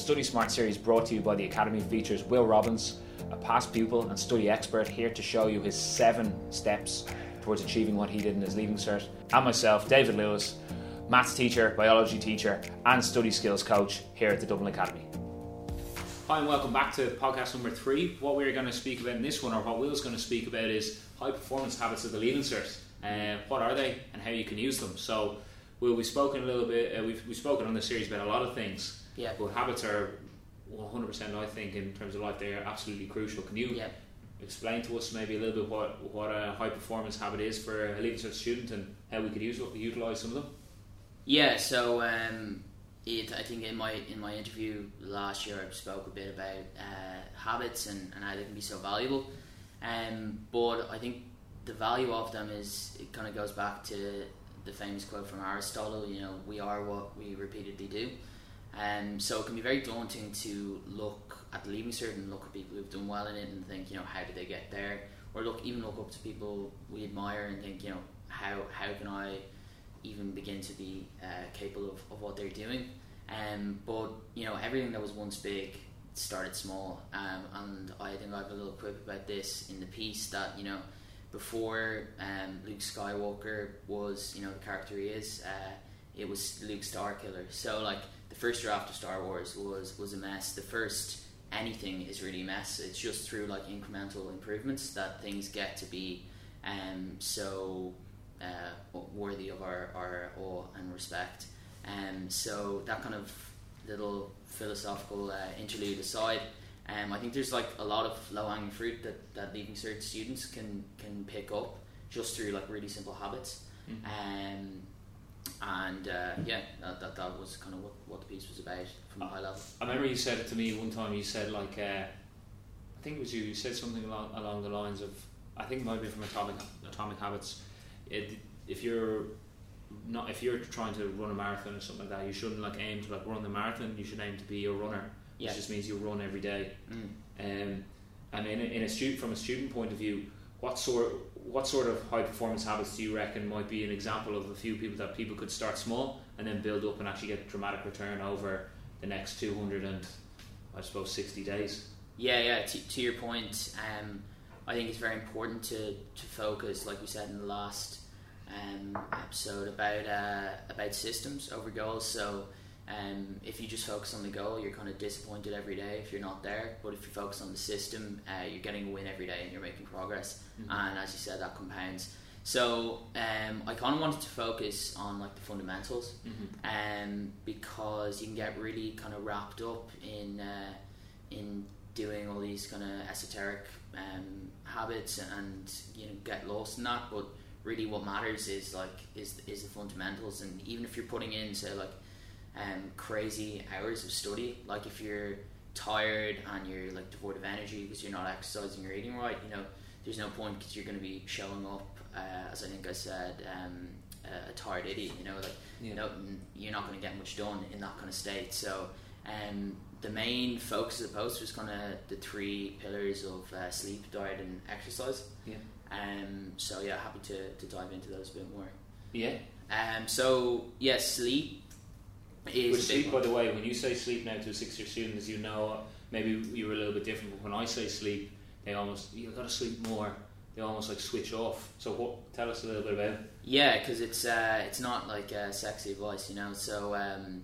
Study Smart series brought to you by the Academy features Will Robbins, a past pupil and study expert, here to show you his seven steps towards achieving what he did in his Leaving Cert, and myself, David Lewis, maths teacher, biology teacher, and study skills coach here at the Dublin Academy. Hi, and welcome back to podcast number three. What we're going to speak about in this one, or what Will's going to speak about, is high performance habits of the Leaving Cert. Uh, what are they, and how you can use them? So, Will, we've spoken a little bit. Uh, we've, we've spoken on this series about a lot of things. Yeah. But habits are 100%, I think, in terms of life, they are absolutely crucial. Can you Yeah. explain to us maybe a little bit what, what a high performance habit is for a Leaving Cert student and how we could use utilise some of them? Yeah, so um, it, I think in my in my interview last year, I spoke a bit about uh, habits and, and how they can be so valuable. Um, but I think the value of them is it kind of goes back to the famous quote from Aristotle. You know, we are what we repeatedly do. Um, so it can be very daunting to look at the leaving cert and look at people who've done well in it and think, you know, how did they get there? Or look even look up to people we admire and think, you know, how how can I even begin to be uh, capable of, of what they're doing. Um, but you know, everything that was once big started small, um, and I think I have a little quip about this in the piece that you know, before um, Luke Skywalker was you know the character he is, uh, it was Luke Starkiller. So like the first draft of Star Wars was was a mess. The first anything is really a mess. It's just through like incremental improvements that things get to be um, so uh, worthy of our, our awe and respect. Um, so that kind of little philosophical uh, interlude aside, um, I think there's like a lot of low hanging fruit that, that leaving cert students can can pick up just through like really simple habits. Um, and uh, yeah, that, that, that was kind of what, what the piece was about from a high level. I remember you said it to me one time. You said like, uh, I think it was you. You said something along along the lines of, I think it might be from Atomic Atomic Habits. It, if you're not if you're trying to run a marathon or something like that, you shouldn't like aim to like run the marathon. You should aim to be a runner. Yeah. Which just means you run every day. Mm. Um, and in a, in a student from a student point of view, what sort what sort of high performance habits do you reckon might be an example of a few people that people could start small and then build up and actually get a dramatic return over the next two hundred and I suppose sixty days? Yeah, yeah. To, to your point, um, I think it's very important to, to focus, like we said in the last um, episode, about uh, about systems over goals. So, um, if you just focus on the goal, you're kind of disappointed every day if you're not there. But if you focus on the system, uh, you're getting a win every day and you're making progress. And as you said, that compounds. So um, I kind of wanted to focus on like the fundamentals, um, because you can get really kind of wrapped up in uh, in doing all these kind of esoteric um, habits and you know get lost in that. But really, what matters is like is is the fundamentals. And even if you're putting in say like um, crazy hours of study, like if you're tired and you're like devoid of energy because you're not exercising or eating right, you know, there's no point because you're going to be showing up uh, as I think I said. Um, a tired idiot, you know, like Yeah. no, n- you're not going to get much done in that kind of state. So, um, the main focus of the post was kind of the three pillars of uh, sleep, diet, and exercise. Yeah. Um, so yeah, happy to, to dive into those a bit more. Yeah. Um, so yeah, sleep is big sleep, by the way, when you say sleep now to a six-year student, as you know, maybe you were a little bit different. But when I say sleep, they almost you got to sleep more. They almost like switch off. So what? Tell us a little bit about. it. Yeah, because it's uh, it's not like uh, sexy advice, you know. So um,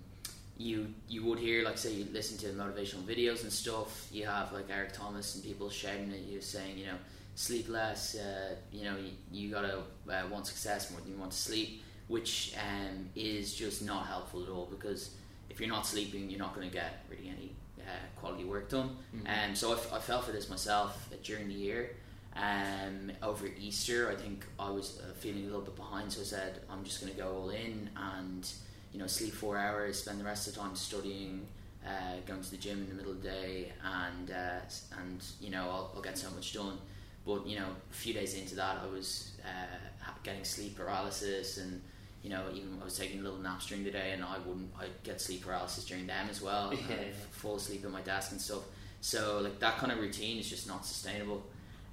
you you would hear like say you listen to motivational videos and stuff. You have like Eric Thomas and people shouting at you saying, you know, sleep less. Uh, you know, you, you gotta uh, want success more than you want to sleep, which um, is just not helpful at all because if you're not sleeping, you're not going to get really any uh, quality work done. Mhm. Um, so I, f- I fell for this myself uh, during the year. Um, over Easter, I think I was uh, feeling a little bit behind, so I said I'm just going to go all in and you know sleep four hours, spend the rest of the time studying, uh, going to the gym in the middle of the day, and uh, and you know I'll, I'll get so much done. But you know, a few days into that, I was uh, getting sleep paralysis, and you know, even I was taking little naps during the day, and I wouldn't. I'd get sleep paralysis during them as well. Yeah. I'd fall asleep at my desk and stuff. So like that kind of routine is just not sustainable.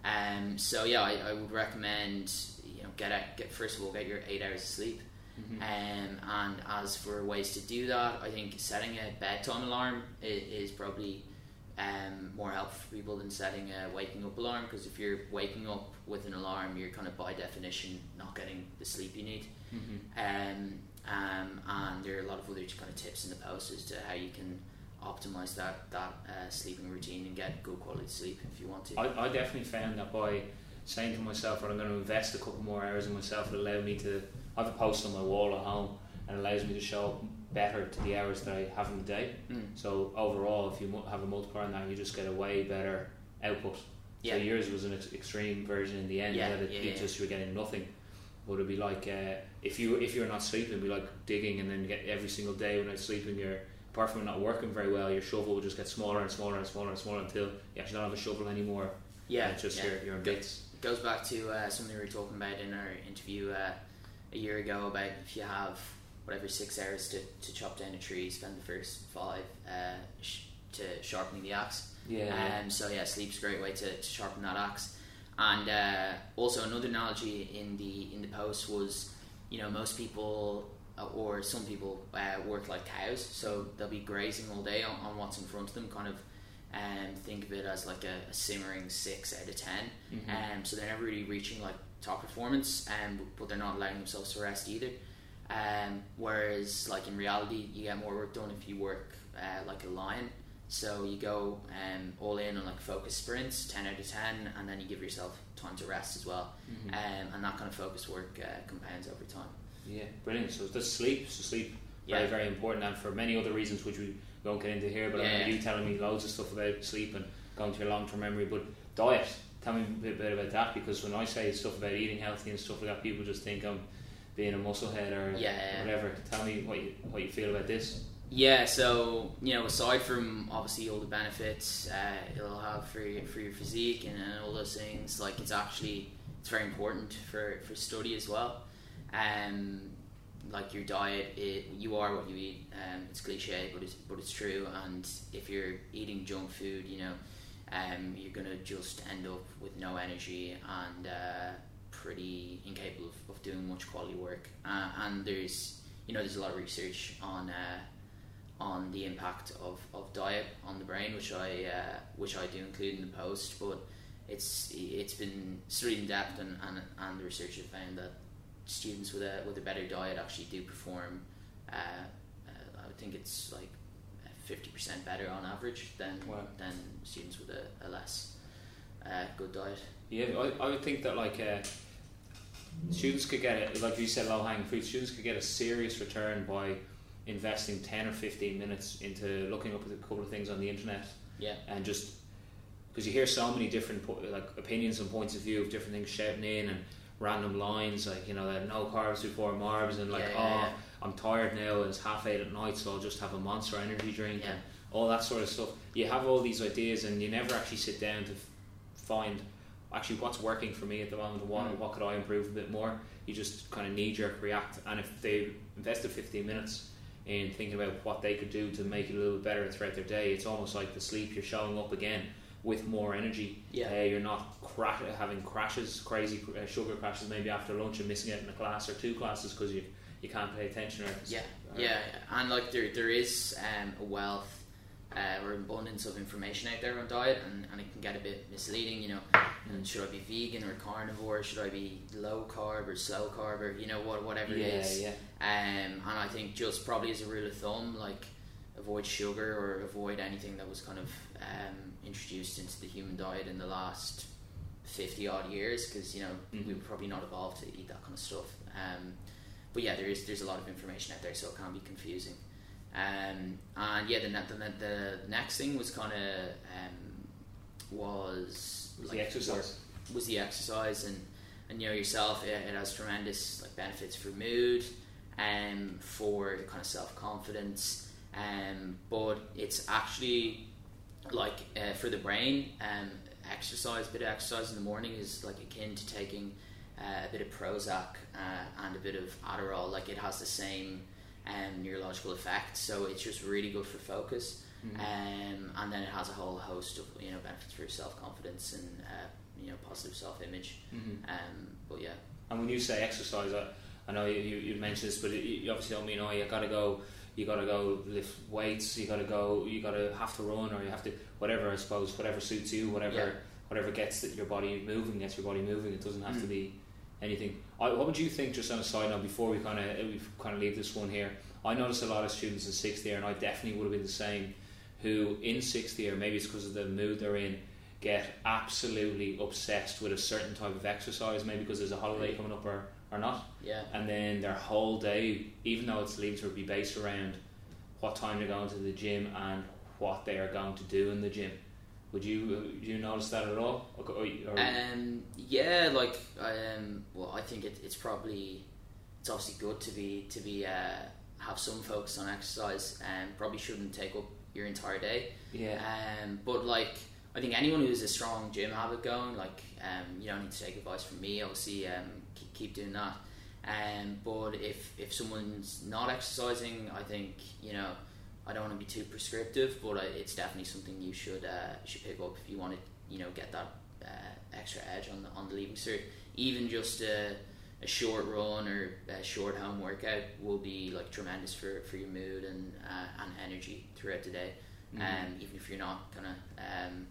Um, so yeah, I, I would recommend you know get out, get first of all get your eight hours of sleep. Mhm. Um, and as for ways to do that, I think setting a bedtime alarm is, is probably um, more helpful for people than setting a waking up alarm because if you're waking up with an alarm, you're kind of by definition not getting the sleep you need. Mhm. Um, um, and there are a lot of other kind of tips in the post as to how you can optimize that that uh, sleeping routine and get good quality sleep if you want to. I, I definitely found that by saying to myself, "Well, I'm going to invest a couple more hours in myself," it allowed me to. I have a post on my wall at home, and allows me to show up better to the hours that I have in the day. Mm. So overall, if you have a multiplier on that, you just get a way better output. Yeah. So yours was an ex- extreme version in the end. Yeah, that it, yeah, just were getting nothing. But it'd be like uh, if you if you're not sleeping, it'd be like digging, and then get every single day without sleeping, you're apart from not working very well, your shovel will just get smaller and smaller and smaller and smaller until you actually don't have a shovel anymore. yeah, it's just yeah. your your bits. It goes back to uh, something we were talking about in our interview uh, a year ago about if you have whatever six hours to, to chop down a tree, spend the first five uh, sh- to sharpening the axe. Yeah. Um, so yeah, sleep's a great way to, to sharpen that axe. And uh, also another analogy in the in the post was, you know, most people uh, or some people uh, work like cows, so they'll be grazing all day on, on what's in front of them. Kind of, um, think of it as like a, a simmering six out of 10 Mhm. Um, so they're never really reaching like top performance, um, but they're not allowing themselves to rest either. Um, whereas, like in reality, you get more work done if you work uh, like a lion. So you go um, all in on like focus sprints, ten out of ten, and then you give yourself time to rest as well. Mhm. Um, and that kind of focus work uh, compounds over time. Yeah, brilliant. So the sleep, so sleep, very Yeah. very important, and for many other reasons which we won't get into here. But I Yeah. remember you telling me loads of stuff about sleep and going to your long term memory. But diet, tell me a bit, bit about that because when I say stuff about eating healthy and stuff like that, people just think I'm being a musclehead or Yeah. whatever. Tell me what you what you feel about this. Yeah, so you know, aside from obviously all the benefits uh, it'll have for your, for your physique and, and all those things, like it's actually it's very important for, for study as well. Um, like your diet, it, you are what you eat. Um, it's cliche, but it's but it's true. And if you're eating junk food, you know, um, you're gonna just end up with no energy and uh, pretty incapable of, of doing much quality work. Uh, and there's you know there's a lot of research on uh, on the impact of, of diet on the brain, which I uh, which I do include in the post. But it's it's been studied in depth, and, and, and the research have found that students with a with a better diet actually do perform. Uh, uh, I would think it's like fifty percent better on average than Wow. than students with a, a less uh, good diet. Yeah, I, I would think that like uh, students could get it, like you said, low hanging fruit. Students could get a serious return by investing ten or fifteen minutes into looking up a couple of things on the internet Yeah, and just because you hear so many different po- like opinions and points of view of different things shouting in and random lines like you know that no carbs before marbs and like Yeah, oh yeah, yeah. I'm tired now and it's half eight at night so I'll just have a monster energy drink Yeah. and all that sort of stuff you have all these ideas and you never actually sit down to f- find actually what's working for me at the moment what, Mm. what could I improve a bit more you just kind of knee jerk react and if they invested 15 minutes in thinking about what they could do to make it a little bit better throughout their day it's almost like the sleep you're showing up again with more energy Yeah. uh, you're not having crashes crazy uh, sugar crashes maybe after lunch and missing out in a class or two classes because you you can't pay attention or Yeah, or- yeah, yeah. and like there there is um, a wealth uh, or abundance of information out there on diet, and, and it can get a bit misleading. You know, and should I be vegan or carnivore? Should I be low carb or slow carb or you know what whatever yeah it is? yeah Um, and I think just probably as a rule of thumb, like avoid sugar or avoid anything that was kind of um, introduced into the human diet in the last fifty odd years, because you know Mhm. we were probably not evolved to eat that kind of stuff. Um, but yeah, there is there's a lot of information out there, so it can be confusing. Um, and yeah, the, the, the next thing was kind of um, was Was like, the exercise. was the exercise and and you know yourself it, it has tremendous like benefits for mood and for the kind of self confidence um, but it's actually like uh, for the brain um, exercise a bit of exercise in the morning is like akin to taking uh, a bit of Prozac uh, and a bit of Adderall like it has the same um, neurological effect so it's just really good for focus Mhm. um, and then it has a whole host of you know benefits for self confidence and uh, you know positive self image. Mhm. Um, but yeah, and when you say exercise I, I know you, you, you mentioned this, but it, you obviously don't mean oh you gotta go, you gotta go lift weights, you gotta go, you gotta have to run, or you have to whatever. I suppose whatever suits you, whatever Yeah. whatever gets your body moving, gets your body moving. It doesn't have to Mm. be anything. I, what would you think? Just on a side note, before we kind of uh, we kind of leave this one here, I noticed a lot of students in sixth year, and I definitely would have been the same. Who in sixth year, maybe it's because of the mood they're in, get absolutely obsessed with a certain type of exercise, maybe because there's a holiday mm. coming up or, or not, Yeah. and then their whole day, even though it's leaves, to be based around what time they're going to the gym and what they are going to do in the gym. Would you do you notice that at all? Or, or, or- Um, yeah, like um, well, I think it, it's probably it's obviously good to be to be uh, have some focus on exercise, and probably shouldn't take up your entire day. yeah, Um, but like I think anyone who has a strong gym habit going, like um, you don't need to take advice from me. Obviously, um, keep, keep doing that. Um, but if if someone's not exercising, I think you know I don't want to be too prescriptive, but I, it's definitely something you should uh, should pick up if you want to you know get that uh, extra edge on the on the leaving cert. Even just a, a short run or a short home workout will be like tremendous for, for your mood and uh, and energy throughout the day. Mhm. Um, even if you're not gonna um,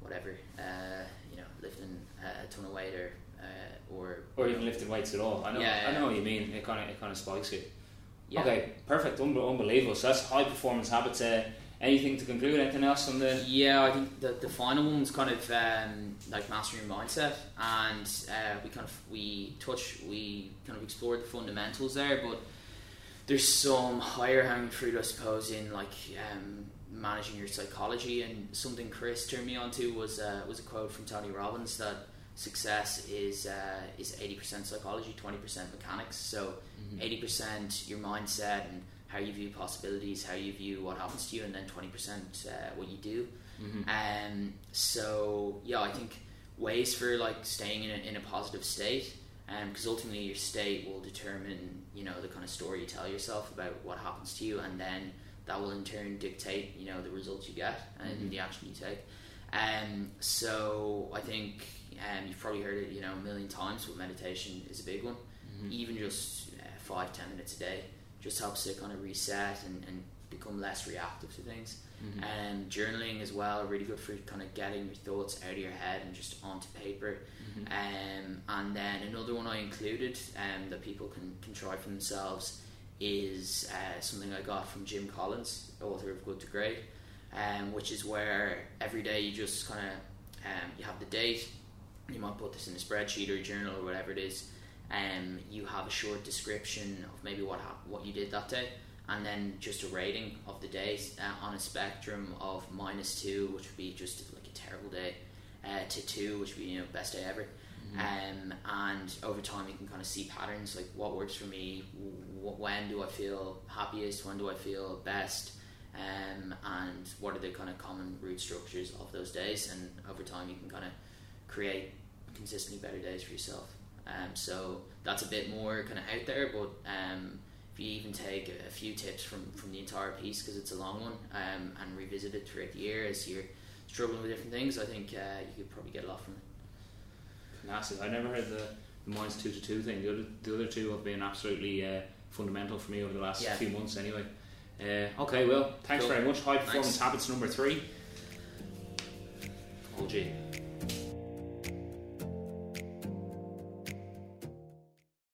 whatever uh, you know lifting a ton of weight or uh, or or even lifting weights at all. I know, Yeah, I know what you mean. It kind of it kind of spikes it. Yeah. Okay, perfect, Unbe- unbelievable. So that's high performance habits. Uh, anything to conclude? Anything else on the? Yeah, I think the, the final one's kind of um, like mastering mindset, and uh, we kind of we touch we kind of explored the fundamentals there, but there's some higher hanging fruit, I suppose, in like um, managing your psychology. And something Chris turned me on to was uh, was a quote from Tony Robbins that success is uh, is eighty percent psychology, twenty percent mechanics. So eighty percent your mindset and how you view possibilities, how you view what happens to you, and then twenty percent uh, what you do. Mhm. Um, so yeah, I think ways for like staying in a, in a positive state, because ultimately your state will determine you know the kind of story you tell yourself about what happens to you, and then that will in turn dictate you know the results you get and Mhm. the action you take. Um, so I think um, you've probably heard it you know a million times, but meditation is a big one Mhm. even just uh, five ten minutes a day just helps to kind of reset and, and become less reactive to things Mhm. and journaling as well really good for kind of getting your thoughts out of your head and just onto paper Mhm. um, and then another one I included um, that people can, can try for themselves is uh, something I got from Jim Collins, author of Good to Great, um, which is where every day you just kind of um, you have the date, you might put this in a spreadsheet or a journal or whatever it is, um, you have a short description of maybe what hap- what you did that day, and then just a rating of the day uh, on a spectrum of minus two, which would be just like a terrible day, uh, to two, which would be you know best day ever. Um, and over time, you can kind of see patterns like what works for me, w- when do I feel happiest, when do I feel best, um, and what are the kind of common root structures of those days. And over time, you can kind of create consistently better days for yourself. Um, so that's a bit more kind of out there, but um, if you even take a, a few tips from, from the entire piece, because it's a long one, um, and revisit it throughout the year as you're struggling with different things, I think uh, you could probably get a lot from it. Massive. I never heard the, the minus two to two thing. The other, the other two have been absolutely uh, fundamental for me over the last Yeah. few months, anyway. Uh, okay, well, thanks Cool. very much. High performance Thanks. habits number three. Oh, gee.